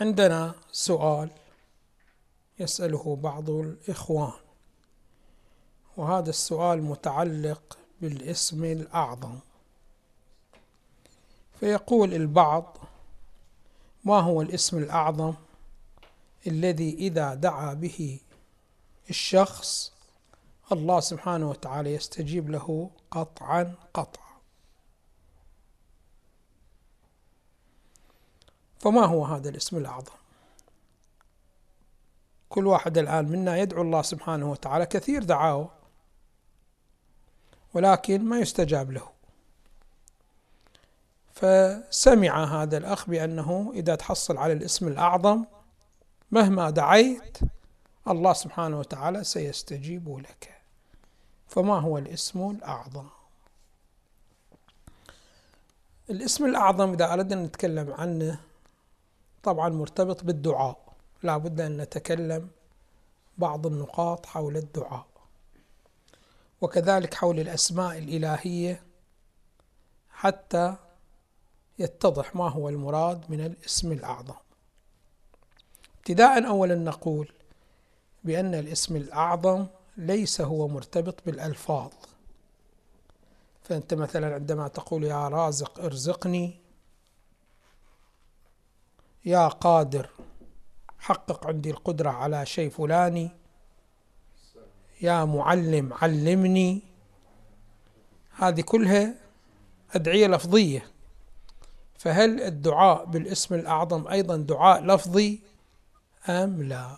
عندنا سؤال يسأله بعض الإخوان وهذا السؤال متعلق بالاسم الأعظم. فيقول البعض ما هو الاسم الأعظم الذي إذا دعا به الشخص؟ الله سبحانه وتعالى يستجيب له قطعا قطعا. فما هو هذا الاسم الأعظم؟ كل واحد الآن منا يدعو الله سبحانه وتعالى كثير دعاوى ولكن ما يستجاب له. فسمع هذا الأخ بأنه إذا تحصل على الاسم الأعظم مهما دعيت الله سبحانه وتعالى سيستجيب لك. فما هو الاسم الأعظم؟ الاسم الأعظم إذا أردنا نتكلم عنه طبعا مرتبط بالدعاء. لا بد أن نتكلم بعض النقاط حول الدعاء. وكذلك حول الأسماء الإلهية حتى يتضح ما هو المراد من الاسم الأعظم. ابتداء أولا نقول بأن الاسم الأعظم ليس هو مرتبط بالألفاظ. فأنت مثلا عندما تقول يا رازق ارزقني يا قادر حقق عندي القدرة على شيء فلاني. يا معلم علمني. هذه كلها أدعية لفظية. فهل الدعاء بالاسم الأعظم أيضا دعاء لفظي أم لا؟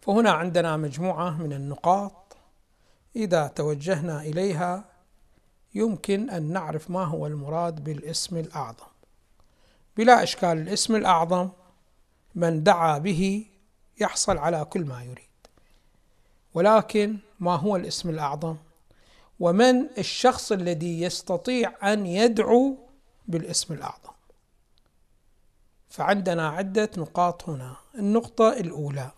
فهنا عندنا مجموعة من النقاط. إذا توجهنا إليها يمكن أن نعرف ما هو المراد بالاسم الأعظم. بلا إشكال الاسم الأعظم من دعا به يحصل على كل ما يريد. ولكن ما هو الاسم الأعظم؟ ومن الشخص الذي يستطيع أن يدعو بالاسم الأعظم؟ فعندنا عدة نقاط هنا. النقطة الأولى.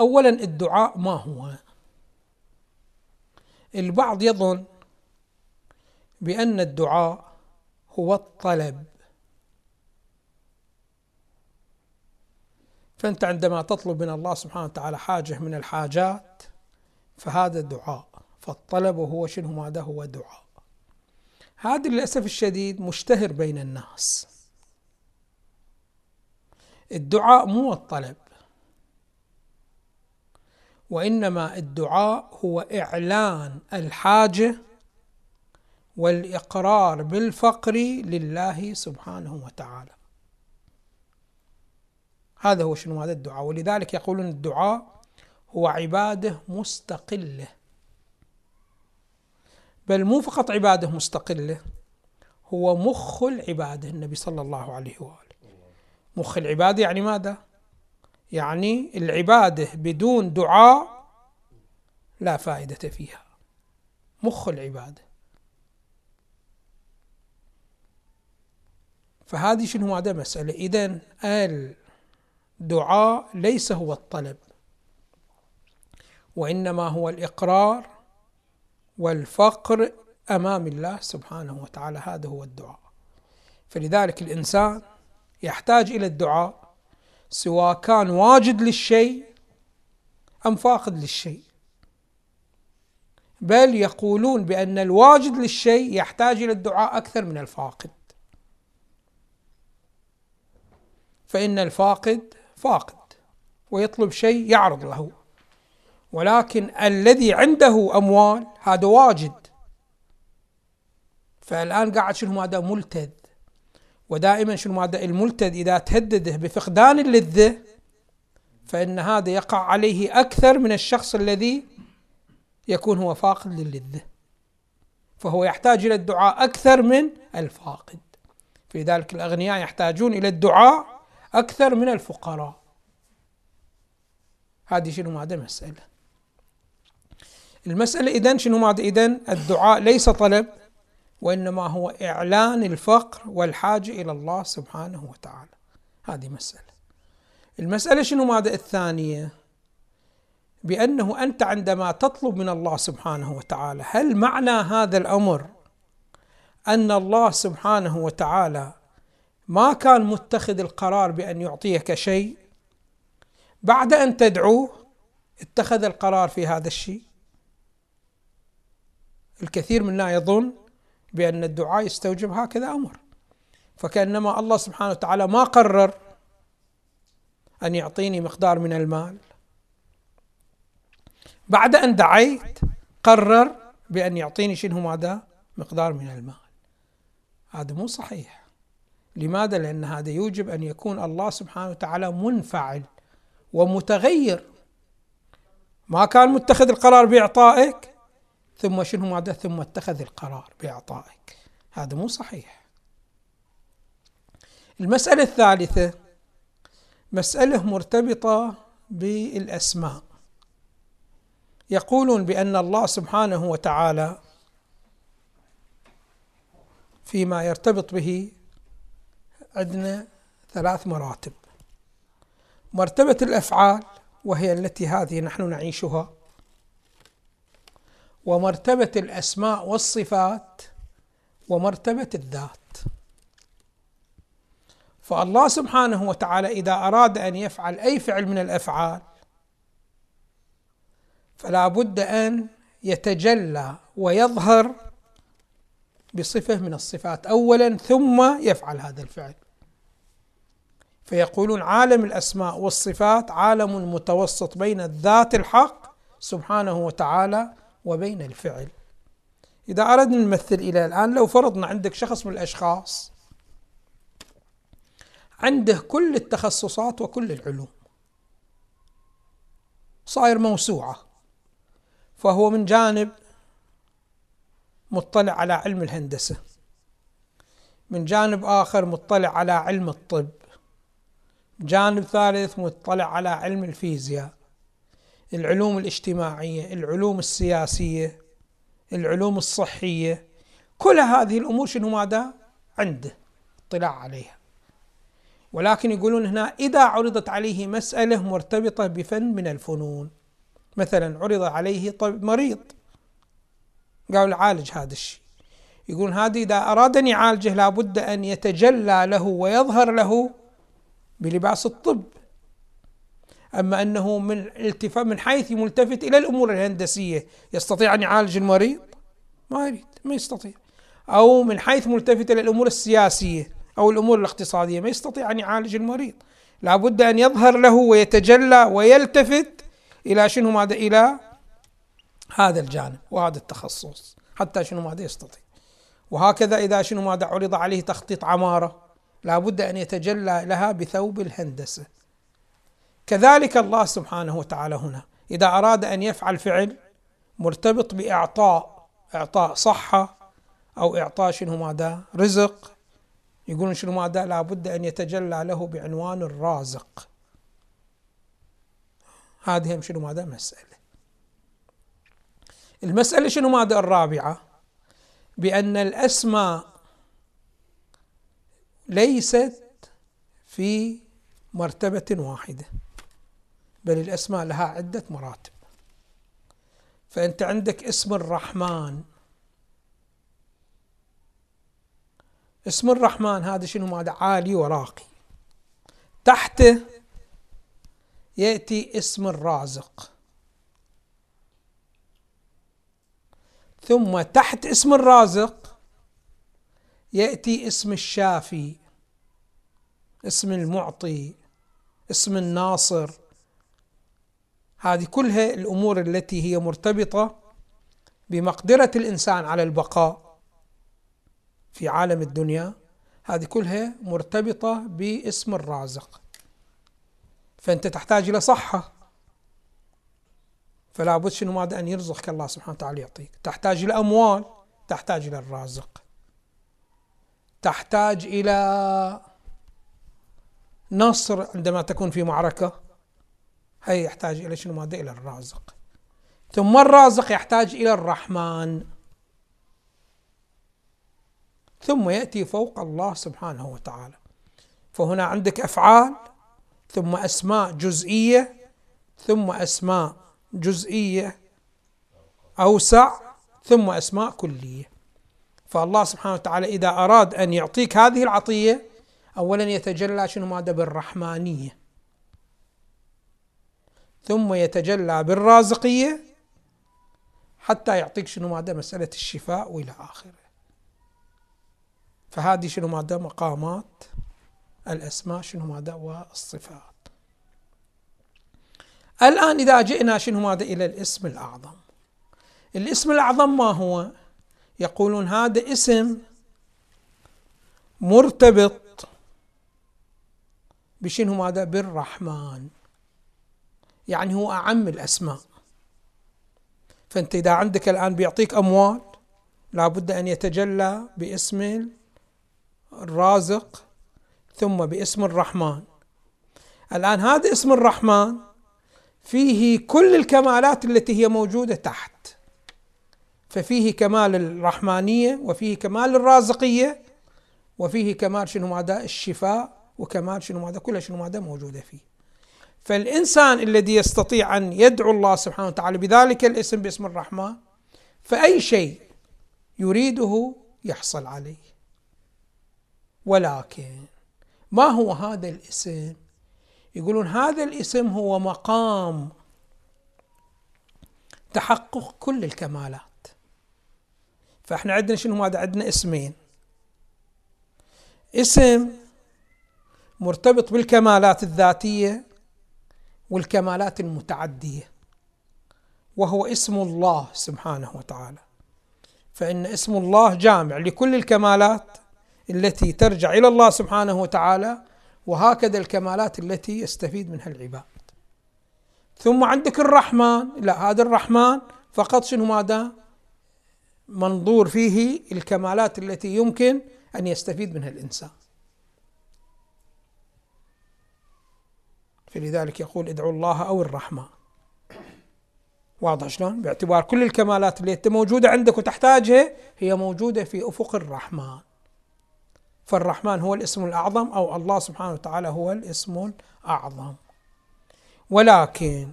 أولا الدعاء ما هو؟ البعض يظن بأن الدعاء هو الطلب. فأنت عندما تطلب من الله سبحانه وتعالى حاجة من الحاجات فهذا دعاء. فالطلب هو شنو؟ ماذا هو دعاء؟ هذا للأسف الشديد مشتهر بين الناس. الدعاء مو الطلب. وإنما الدعاء هو إعلان الحاجة والإقرار بالفقر لله سبحانه وتعالى. هذا هو شنو؟ هذا الدعاء. ولذلك يقولون الدعاء هو عبادة مستقلة. بل مو فقط عبادة مستقلة هو مخ العبادة النبي صلى الله عليه وآله. مخ العبادة يعني ماذا؟ يعني العبادة بدون دعاء لا فائدة فيها. مخ العبادة. فهذه شنو هذا مسألة. إذا الدعاء ليس هو الطلب وإنما هو الإقرار والفقر أمام الله سبحانه وتعالى. هذا هو الدعاء. فلذلك الإنسان يحتاج إلى الدعاء سواء كان واجد للشيء أم فاقد للشيء. بل يقولون بأن الواجد للشيء يحتاج إلى الدعاء أكثر من الفاقد. فإن الفاقد فاقد ويطلب شيء يعرض له. ولكن الذي عنده أموال هذا واجد. فالآن قاعد شنو هذا؟ ملتذ ودائما شنو هذا؟ الملتذ إذا تهدده بفقدان اللذة فإن هذا يقع عليه أكثر من الشخص الذي يكون هو فاقد للذة. فهو يحتاج إلى الدعاء أكثر من الفاقد. في ذلك الأغنياء يحتاجون إلى الدعاء أكثر من الفقراء. هذه شنو هذا مسألة؟ المسألة إذن شنو ماذا؟ إذن الدعاء ليس طلب وإنما هو إعلان الفقر والحاجة إلى الله سبحانه وتعالى. هذه مسألة. المسألة شنو ماذا؟ الثانية بأنه أنت عندما تطلب من الله سبحانه وتعالى هل معنى هذا الأمر أن الله سبحانه وتعالى ما كان متخذ القرار بأن يعطيك شيء. بعد أن تدعوه اتخذ القرار في هذا الشيء. الكثير منا يظن بأن الدعاء يستوجب هكذا أمر. فكأنما الله سبحانه وتعالى ما قرر أن يعطيني مقدار من المال. بعد أن دعيت قرر بأن يعطيني شنو ماذا؟ مقدار من المال. هذا مو صحيح. لماذا؟ لأن هذا يوجب أن يكون الله سبحانه وتعالى منفعل ومتغير. ما كان متخذ القرار بإعطائك ثم شنو ماذا؟ ثم اتخذ القرار بإعطائك. هذا مو صحيح. المسألة الثالثة مسألة مرتبطة بالأسماء. يقولون بأن الله سبحانه وتعالى فيما يرتبط به عندنا ثلاث مراتب. مرتبة الأفعال وهي التي هذه نحن نعيشها. ومرتبة الأسماء والصفات ومرتبة الذات. فالله سبحانه وتعالى إذا أراد أن يفعل أي فعل من الأفعال فلا بد أن يتجلى ويظهر بصفة من الصفات. أولا ثم يفعل هذا الفعل. فيقولون عالم الأسماء والصفات عالم متوسط بين الذات الحق سبحانه وتعالى وبين الفعل. إذا أردنا نمثل إلى الآن لو فرضنا عندك شخص من الأشخاص عنده كل التخصصات وكل العلوم صاير موسوعة فهو من جانب مطلع على علم الهندسة. من جانب آخر مطلع على علم الطب. جانب ثالث مطلع على علم الفيزياء. العلوم الاجتماعية العلوم السياسية العلوم الصحية. كل هذه الأمور شنو ماذا؟ عنده اطلاع عليها. ولكن يقولون هنا إذا عرضت عليه مسألة مرتبطة بفن من الفنون. مثلا عرض عليه طب مريض. قالوا عالج هذا الشيء. يقول هذا إذا أراد أن يعالجه لابد أن يتجلى له ويظهر له بلباس الطب. أما أنه من التفات من حيث ملتفت إلى الأمور الهندسية يستطيع أن يعالج المريض؟ ما يريد ما يستطيع. أو من حيث ملتفت إلى الأمور السياسية أو الأمور الاقتصادية ما يستطيع أن يعالج المريض. لابد أن يظهر له ويتجلى ويلتفت إلى شنو ماذا؟ إلى هذا الجانب وهذا التخصص حتى شنو ماذا يستطيع. وهكذا إذا شنو ماذا عرض عليه تخطيط عمارة لابد أن يتجلى لها بثوب الهندسة. كذلك الله سبحانه وتعالى هنا إذا أراد أن يفعل فعل مرتبط بإعطاء إعطاء صحة أو إعطاء شنو ماذا رزق يقولون شنو ماذا لابد أن يتجلى له بعنوان الرازق. هذه شنو ماذا مسألة. المسألة شنو ماذا الرابعة؟ بأن الأسماء ليست في مرتبة واحدة بل الأسماء لها عدة مراتب. فأنت عندك اسم الرحمن. اسم الرحمن هذا شنو ماذا عالي وراقي. تحته يأتي اسم الرازق. ثم تحت اسم الرازق يأتي اسم الشافي اسم المعطي اسم الناصر. هذه كلها الأمور التي هي مرتبطة بمقدرة الإنسان على البقاء في عالم الدنيا. هذه كلها مرتبطة باسم الرازق. فأنت تحتاج إلى صحة. فلا بد شنو ماذا أن يرزقك الله سبحانه وتعالى يعطيك. تحتاج إلى أموال تحتاج إلى الرازق. تحتاج إلى نصر عندما تكون في معركة هي يحتاج إلى شنو مادة؟ إلى الرازق. ثم الرازق يحتاج إلى الرحمن. ثم يأتي فوق الله سبحانه وتعالى. فهنا عندك أفعال ثم أسماء جزئية ثم أسماء جزئية أوسع ثم أسماء كلية. فالله سبحانه وتعالى إذا أراد أن يعطيك هذه العطية أولا يتجلى شنو؟ ماذا بالرحمانية. ثم يتجلى بالرازقية حتى يعطيك شنو؟ ماذا مسألة الشفاء وإلى آخره. فهذه شنو؟ ماذا مقامات الأسماء شنو؟ ماذا والصفات. الآن إذا جئنا شنو ماذا؟ إلى الاسم الأعظم. الاسم الأعظم ما هو؟ يقولون هذا اسم مرتبط بشنو ماذا؟ بالرحمن. يعني هو أعم الأسماء. فأنت إذا عندك الآن بيعطيك أموال لابد أن يتجلى باسم الرازق ثم باسم الرحمن. الآن هذا اسم الرحمن فيه كل الكمالات التي هي موجودة تحت. ففيه كمال الرحمانية وفيه كمال الرازقية وفيه كمال شنو ماذا؟ الشفاء وكمال شنو ماذا؟ كل شنو ماذا موجودة فيه. فالإنسان الذي يستطيع أن يدعو الله سبحانه وتعالى بذلك الاسم باسم الرحمن فأي شيء يريده يحصل عليه. ولكن ما هو هذا الاسم؟ يقولون هذا الاسم هو مقام تحقق كل الكمالات. فإحنا عندنا شنو؟ ماذا؟ عندنا اسمين. اسم مرتبط بالكمالات الذاتية والكمالات المتعدية وهو اسم الله سبحانه وتعالى. فإن اسم الله جامع لكل الكمالات التي ترجع إلى الله سبحانه وتعالى وهكذا الكمالات التي يستفيد منها العباد. ثم عندك الرحمن. لا هذا الرحمن فقط شنو ماذا؟ منظور فيه الكمالات التي يمكن أن يستفيد منها الإنسان. فلذلك يقول ادعوا الله أو الرحمن. واضح شلون؟ باعتبار كل الكمالات اللي موجودة عندك وتحتاجها هي موجودة في أفق الرحمن. فالرحمن هو الاسم الأعظم أو الله سبحانه وتعالى هو الاسم الأعظم. ولكن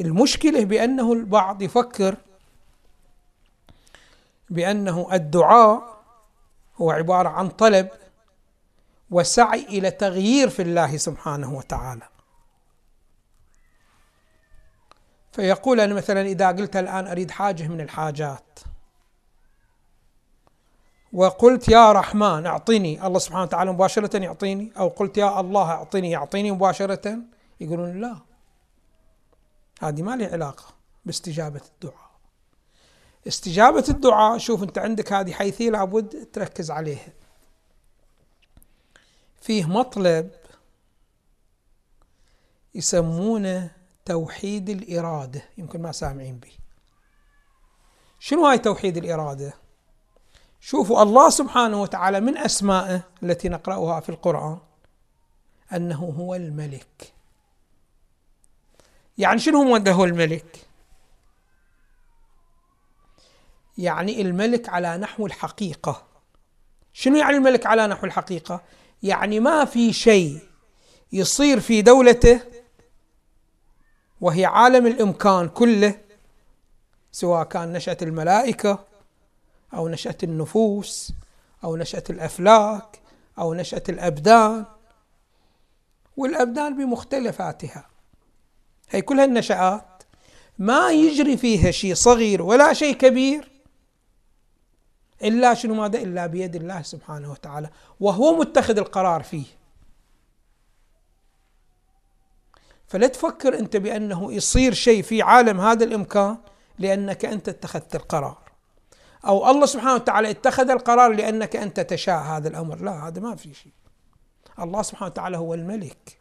المشكلة بأنه البعض يفكر بأنه الدعاء هو عبارة عن طلب وسعي إلى تغيير في الله سبحانه وتعالى. فيقول أنا مثلا إذا قلت الآن أريد حاجة من الحاجات وقلت يا رحمن اعطني الله سبحانه وتعالى مباشرة يعطيني. أو قلت يا الله اعطني يعطيني مباشرة. يقولون لا. هذه ما لها علاقة باستجابة الدعاء. استجابة الدعاء شوف أنت عندك هذه حيثية لابد تركز عليها. فيه مطلب يسمونه توحيد الإرادة. يمكن ما سامعين به. شنو هاي توحيد الإرادة؟ شوفوا الله سبحانه وتعالى من أسمائه التي نقرأها في القرآن أنه هو الملك. يعني شنو هو الملك؟ يعني الملك على نحو الحقيقة. شنو يعني الملك على نحو الحقيقة؟ يعني ما في شيء يصير في دولته وهي عالم الإمكان كله سواء كان نشأة الملائكة أو نشأة النفوس أو نشأة الأفلاك أو نشأة الأبدان. والأبدان بمختلفاتها. هي كلها النشآت ما يجري فيها شيء صغير ولا شيء كبير إلا شنو ماذا؟ إلا بيد الله سبحانه وتعالى وهو متخذ القرار فيه. فلا تفكر أنت بأنه يصير شيء في عالم هذا الإمكان لأنك أنت اتخذت القرار. أو الله سبحانه وتعالى اتخذ القرار لأنك أنت تشاء هذا الأمر. لا هذا ما في شيء. الله سبحانه وتعالى هو الملك.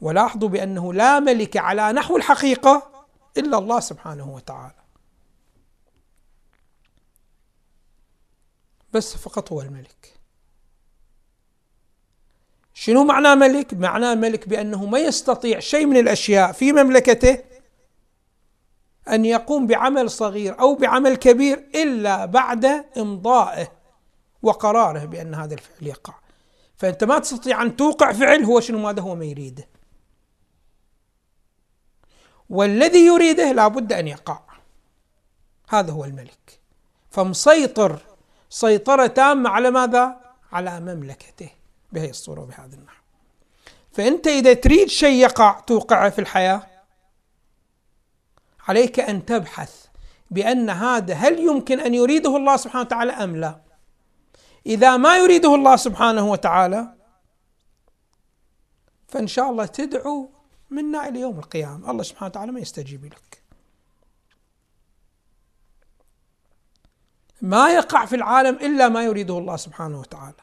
ولاحظوا بأنه لا ملك على نحو الحقيقة إلا الله سبحانه وتعالى. بس فقط هو الملك. شنو معنى ملك؟ معناه ملك بأنه ما يستطيع شيء من الأشياء في مملكته أن يقوم بعمل صغير أو بعمل كبير إلا بعد إمضائه وقراره بأن هذا الفعل يقع. فأنت ما تستطيع أن توقع فعل هو شنو؟ ماذا هو؟ ما يريده. والذي يريده لابد أن يقع. هذا هو الملك. فمسيطر سيطرة تامة على ماذا؟ على مملكته بهذه الصورة وبهذا النحو. فأنت إذا تريد شيء يقع توقعه في الحياة. عليك أن تبحث بأن هذا هل يمكن أن يريده الله سبحانه وتعالى أم لا؟ إذا ما يريده الله سبحانه وتعالى فإن شاء الله تدعو منا إلى يوم القيامة. الله سبحانه وتعالى ما يستجيب لك. ما يقع في العالم إلا ما يريده الله سبحانه وتعالى.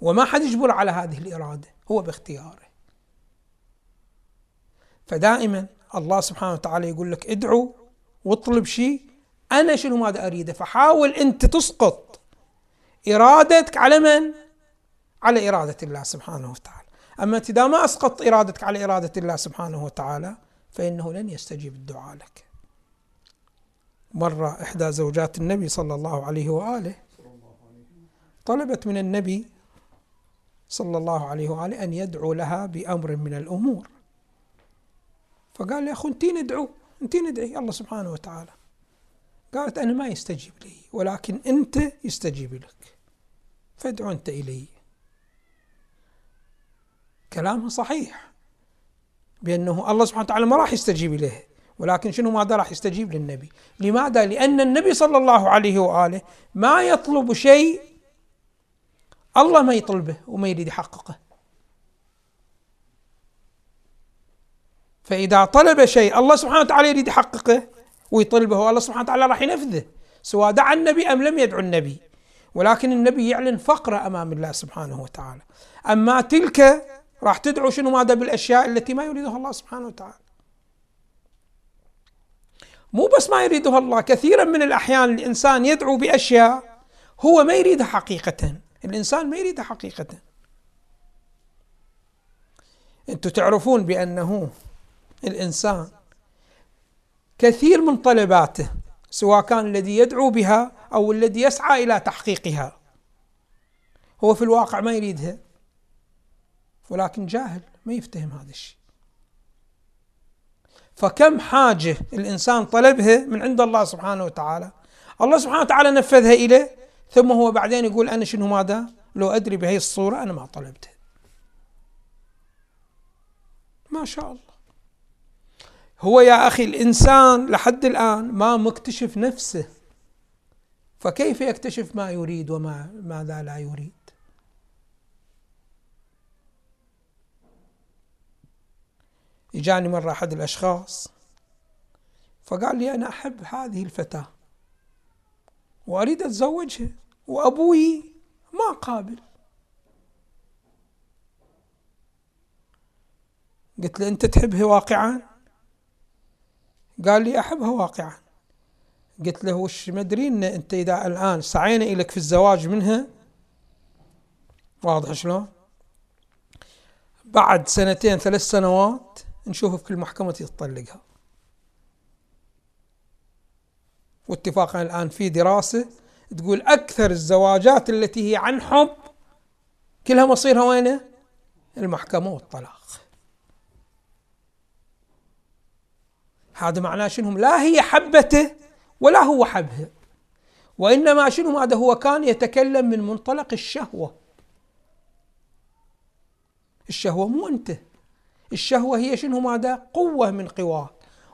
وما حد يجبر على هذه الإرادة هو باختياره. فدائما الله سبحانه وتعالى يقول لك ادعو واطلب شيء أنا شنو ماذا أريده؟ فحاول أنت تسقط إرادتك على من؟ على إرادة الله سبحانه وتعالى. أما إذا ما أسقطت إرادتك على إرادة الله سبحانه وتعالى فإنه لن يستجيب الدعاء لك. مرة إحدى زوجات النبي صلى الله عليه وآله طلبت من النبي صلى الله عليه وآله أن يدعو لها بأمر من الأمور. فقال يا أخو أنتي ندعو أنتي ندعي الله سبحانه وتعالى. قالت أنا ما يستجيب لي ولكن أنت يستجيب لك. فادعو أنت إلي. كلامها صحيح بأنه الله سبحانه وتعالى ما راح يستجيب إليه ولكن شنو ماذا راح يستجيب للنبي؟ لماذا؟ لأن النبي صلى الله عليه وآله ما يطلب شيء الله ما يطلبه وما يريد يحققه. فإذا طلب شيء الله سبحانه وتعالى يريد يحققه ويطلبه الله سبحانه وتعالى راح ينفذه سواء دعا النبي أم لم يدعو النبي. ولكن النبي يعلن فقره أمام الله سبحانه وتعالى. أما تلك راح تدعو شنو؟ ماذا بالأشياء التي ما يريدها الله سبحانه وتعالى. مو بس ما يريدها الله كثيرا من الأحيان الإنسان يدعو بأشياء هو ما يريدها حقيقة. الإنسان ما يريدها حقيقة. أنتم تعرفون بأنه الإنسان. كثير من طلباته سواء كان الذي يدعو بها أو الذي يسعى إلى تحقيقها هو في الواقع ما يريدها ولكن جاهل ما يفتهم هذا الشيء. فكم حاجة الإنسان طلبها من عند الله سبحانه وتعالى. الله سبحانه وتعالى نفذها إليه ثم هو بعدين يقول أنا شنو ماذا؟ لو أدري بهي الصورة أنا ما طلبتها. ما شاء الله. هو يا أخي الإنسان لحد الآن ما مكتشف نفسه. فكيف يكتشف ما يريد وما ماذا لا يريد؟ إجاني مرة أحد الأشخاص فقال لي أنا أحب هذه الفتاة وأريد أتزوجها وأبوي ما قابل. قلت له أنت تحبها واقعا؟ قال لي أحبها واقعا. قلت له وش مدري إن أنت إذا الآن سعينا الك في الزواج منها؟ واضح شلون؟ بعد سنتين ثلاث سنوات نشوف في المحكمة تطلقها واتفاقا الآن في دراسة تقول أكثر الزواجات التي هي عن حب كلها مصيرها وينه؟ المحكمة والطلاق. هذا معناه شنو؟ لا هي حبته ولا هو حبها وإنما شنو هذا؟ هو كان يتكلم من منطلق الشهوة. الشهوة مو أنت. الشهوة هي شنو ماذا؟ قوة من قواك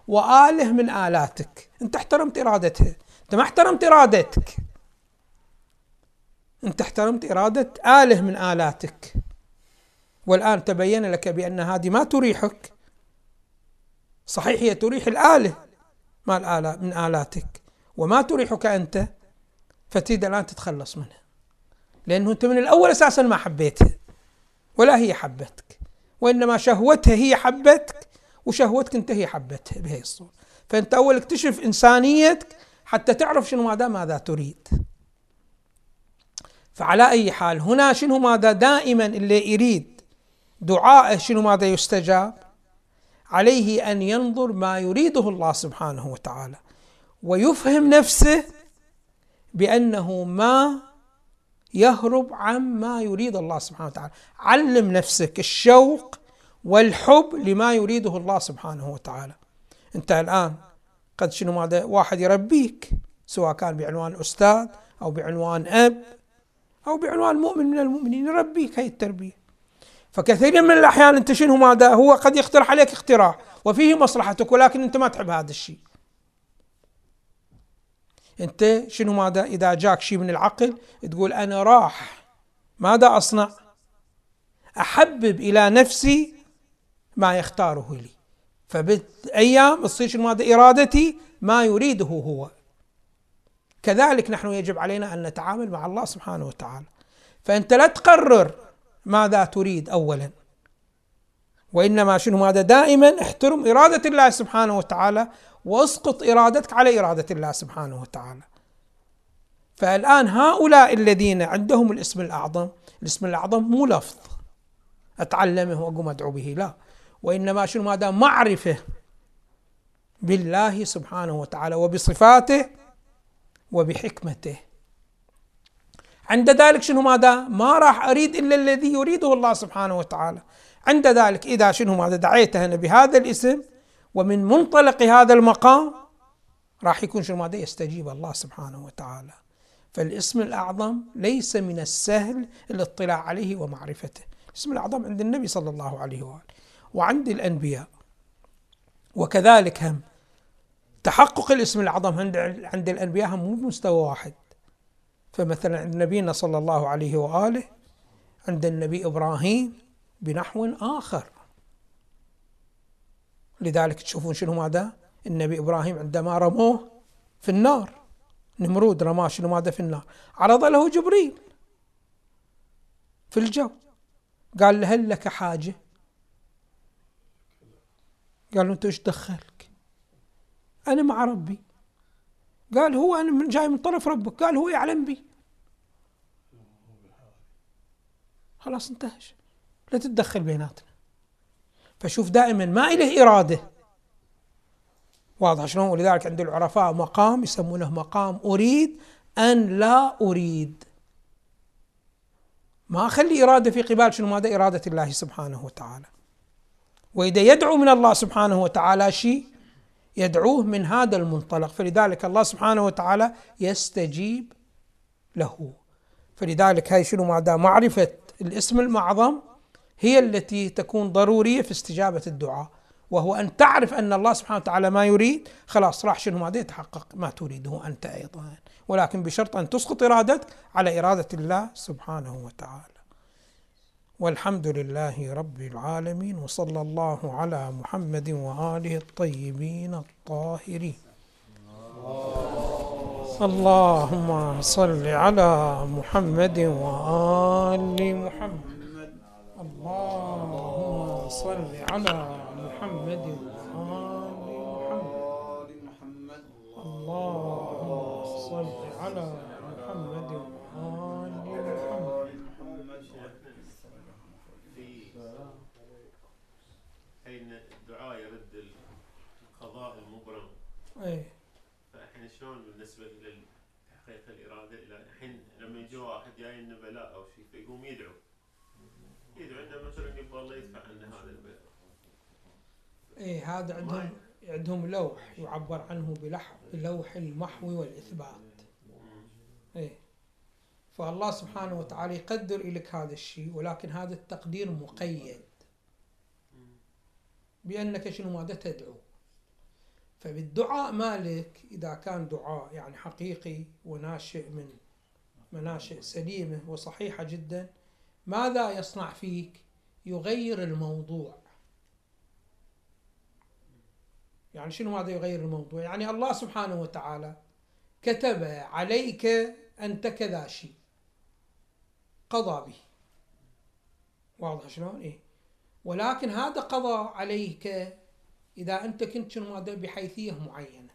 وآله من آلاتك. أنت احترمت إرادتها أنت ما احترمت إرادتك. أنت احترمت إرادة آله من آلاتك. والآن تبين لك بأن هذه ما تريحك. صحيح هي تريح الآلة ما الآلة من آلاتك. وما تريحك أنت فتريد الآن تتخلص منها. لأنه أنت من الأول أساسا ما حبيتها ولا هي حبتك. وإنما شهوتها هي حبتك وشهوتك أنت هي حبتها بهي الصورة. فأنت أول اكتشف إنسانيتك حتى تعرف شنو ماذا ماذا تريد. فعلى أي حال هنا شنو ماذا دائما اللي يريد دعائه شنو ماذا يستجاب؟ عليه أن ينظر ما يريده الله سبحانه وتعالى ويفهم نفسه بأنه ما يهرب عما يريد الله سبحانه وتعالى. علم نفسك الشوق والحب لما يريده الله سبحانه وتعالى. أنت الآن قد شنو ماذا واحد يربيك سواء كان بعنوان أستاذ أو بعنوان أب أو بعنوان مؤمن من المؤمنين يربيك هي التربية. فكثير من الأحيان أنت شنو ماذا هو قد يقترح عليك اقتراح وفيه مصلحتك ولكن أنت ما تحب هذا الشيء. أنت شنو ماذا إذا جاك شيء من العقل تقول أنا راح ماذا أصنع؟ أحبب إلى نفسي ما يختاره لي. فبالأيام تصير شنو ماذا؟ إرادتي ما يريده هو. كذلك نحن يجب علينا أن نتعامل مع الله سبحانه وتعالى. فأنت لا تقرر ماذا تريد أولا؟ وإنما شنو ماذا دائما احترم إرادة الله سبحانه وتعالى واسقط إرادتك على إرادة الله سبحانه وتعالى. فالآن هؤلاء الذين عندهم الاسم الأعظم الاسم الأعظم مو لفظ. أتعلمه وأقوم أدعو به لا. وإنما شنو ماذا معرفة بالله سبحانه وتعالى وبصفاته وبحكمته. عند ذلك شنو ماذا؟ ما راح أريد إلا الذي يريده الله سبحانه وتعالى. عند ذلك إذا شنو ماذا؟ دعيته أنا بهذا الاسم ومن منطلق هذا المقام راح يكون شنو ماذا؟ يستجيب الله سبحانه وتعالى. فالاسم الأعظم ليس من السهل الاطلاع عليه ومعرفته. الاسم الأعظم عند النبي صلى الله عليه وآله وعند الأنبياء. وكذلك هم تحقق الاسم الأعظم عند عند الأنبياء هم مو بمستوى واحد. فمثلا عند نبينا صلى الله عليه وآله عند النبي إبراهيم بنحو آخر. لذلك تشوفون شنو ماذا؟ النبي إبراهيم عندما رموه في النار. نمرود رماه شنو ماذا في النار؟ عرض له جبريل في الجو. قال له هل لك حاجة؟ قال له أنت إيش دخلك؟ أنا مع ربي. قال هو أنا من جاي من طرف ربك. قال هو يعلم بي. خلاص انتهش. لا تتدخل بيناتنا. فشوف دائما ما إله إرادة. واضح شلون؟ ولذلك عند العرفاء مقام يسمونه مقام أريد أن لا أريد. ما أخلي إرادة في قبال شنو ماذا؟ إرادة الله سبحانه وتعالى. وإذا يدعو من الله سبحانه وتعالى شيء يدعوه من هذا المنطلق. فلذلك الله سبحانه وتعالى يستجيب له. فلذلك هاي شنو ماذا؟ معرفة الاسم المعظم هي التي تكون ضرورية في استجابة الدعاء. وهو أن تعرف أن الله سبحانه وتعالى ما يريد خلاص راح شنو ماذا؟ يتحقق ما تريده أنت أيضا. ولكن بشرط أن تسقط إرادتك على إرادة الله سبحانه وتعالى. والحمد لله رب العالمين وصلى الله على محمد وآله الطيبين الطاهرين. اللهم صل على محمد وآل محمد. اللهم صل على محمد وآل محمد. اللهم صل على محمد وآل محمد حين الدعاء يرد القضاء المبرم. إيه. فإحنا شلون بالنسبة إلى تحقيق الإرادة إلى الحين لما يجي واحد جاي لنا بلاء أو شيء فيقوم يدعو. يدعو إنه مثلا يبغى الله يدفع عنا هذا البلاء. إيه هذا عندهم عندهم لوح يعبر عنه بلح بلوح المحو والإثبات. إيه. فالله سبحانه وتعالى يقدر لك هذا الشيء ولكن هذا التقدير مقيد. بأنك شنو ماذا تدعو. فبالدعاء مالك إذا كان دعاء يعني حقيقي وناشئ من مناشئ سليمة وصحيحة جدا ماذا يصنع فيك؟ يغير الموضوع. يعني شنو هذا يغير الموضوع؟ يعني الله سبحانه وتعالى كتب عليك أنت كذا شيء قضى به. واضح شلون؟ إيه. ولكن هذا قضى عليك إذا أنت كنت شنو ماذا؟ بحيثية معينة.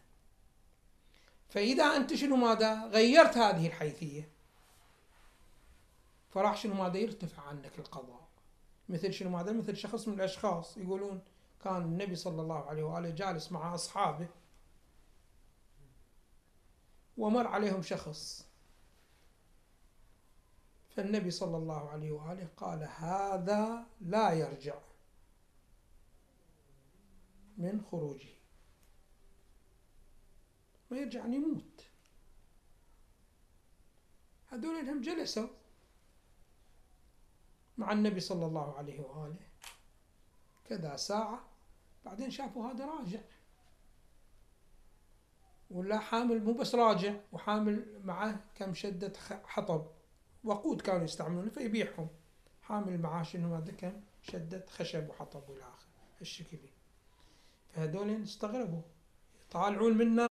فإذا أنت شنو ماذا؟ غيرت هذه الحيثية فراح شنو ماذا؟ يرتفع عنك القضاء. مثل شنو ماذا؟ مثل شخص من الأشخاص يقولون كان النبي صلى الله عليه وآله جالس مع أصحابه ومر عليهم شخص فالنبي صلى الله عليه وآله قال هذا لا يرجع من خروجه. ما يرجع أن يموت. هذول هم جلسوا مع النبي صلى الله عليه وآله كذا ساعة بعدين شافوا هذا راجع. ولا حامل مو بس راجع وحامل معه كم شدة حطب وقود كانوا يستعملونه فيبيعهم. حامل معاه شنو هذا كم شدة خشب وحطب والى آخره. هالشكل فهذول استغربوا. يطالعون منا